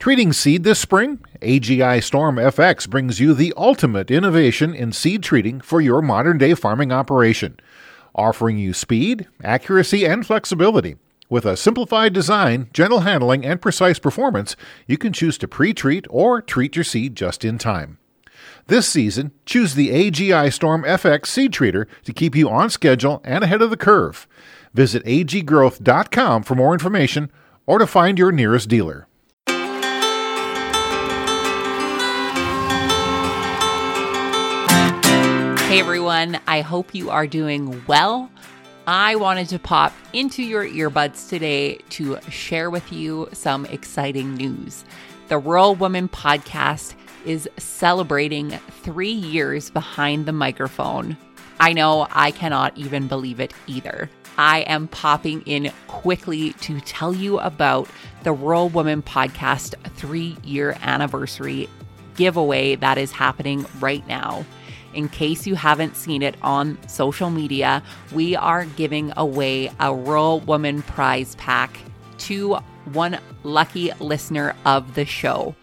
Treating seed this spring? AGI Storm FX brings you the ultimate innovation in seed treating for your modern day farming operation, offering you speed, accuracy, and flexibility. With a simplified design, gentle handling, and precise performance, you can choose to pre treat or treat your seed just in time. This season, choose the AGI Storm FX seed treater to keep you on schedule and ahead of the curve. Visit aggrowth.com for more information or to find your nearest dealer. Hey everyone, I hope you are doing well. I wanted to pop into your earbuds today to share with you some exciting news. The Rural Woman podcast is celebrating three years behind the microphone. I know I cannot even believe it either. I am popping in quickly to tell you about the Rural Woman podcast three year anniversary giveaway that is happening right now. In case you haven't seen it on social media, we are giving away a Rural Woman prize pack to one lucky listener of the show.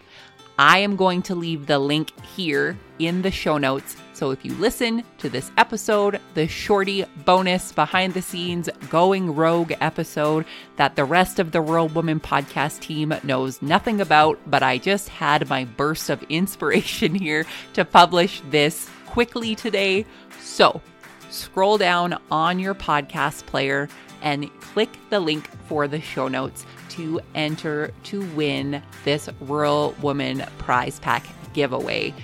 I am going to leave the link here in the show notes. So if you listen to this episode, the shorty bonus behind the scenes going rogue episode that the rest of the Rural Woman podcast team knows nothing about, but I just had my burst of inspiration here to publish this quickly today. So scroll down on your podcast player and click the link for the show notes to enter to win this Rural Woman Prize Pack giveaway.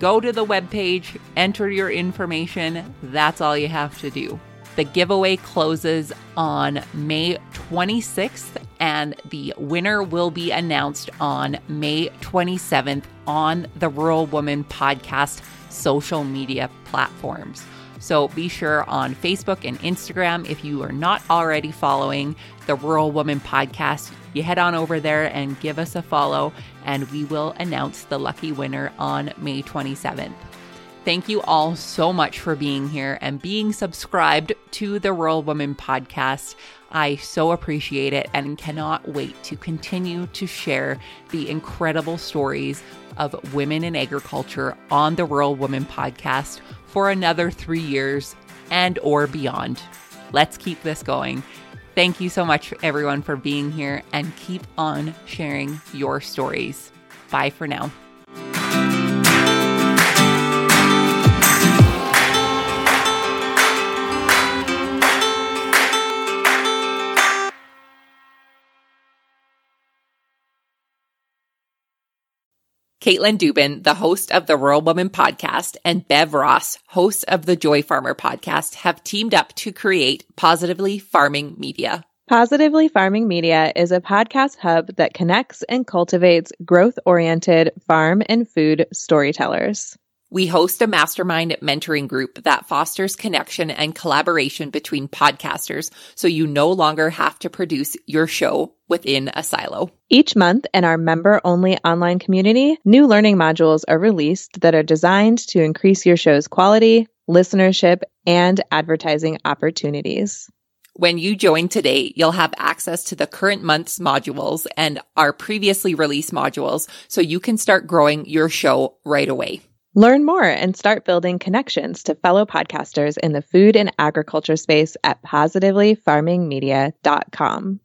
Go to the webpage, enter your information. That's all you have to do. The giveaway closes on May 26th, and the winner will be announced on May 27th on the Rural Woman Podcast social media platforms. So be sure on Facebook and Instagram, if you are not already following the Rural Woman podcast, you head on over there and give us a follow, and we will announce the lucky winner on May 27th. Thank you all so much for being here and being subscribed to the Rural Woman podcast. I so appreciate it and cannot wait to continue to share the incredible stories of women in agriculture on the Rural Woman podcast for another 3 years and or beyond. Let's keep this going. Thank you so much everyone for being here and keep on sharing your stories. Bye for now. Caitlin Dubin, the host of the Rural Woman podcast, and Bev Ross, host of the Joy Farmer podcast, have teamed up to create Positively Farming Media. Positively Farming Media is a podcast hub that connects and cultivates growth oriented farm and food storytellers. We host a mastermind mentoring group that fosters connection and collaboration between podcasters so you no longer have to produce your show within a silo. Each month in our member only online community, new learning modules are released that are designed to increase your show's quality, listenership, and advertising opportunities. When you join today, you'll have access to the current month's modules and our previously released modules so you can start growing your show right away. Learn more and start building connections to fellow podcasters in the food and agriculture space at positivelyfarmingmedia.com.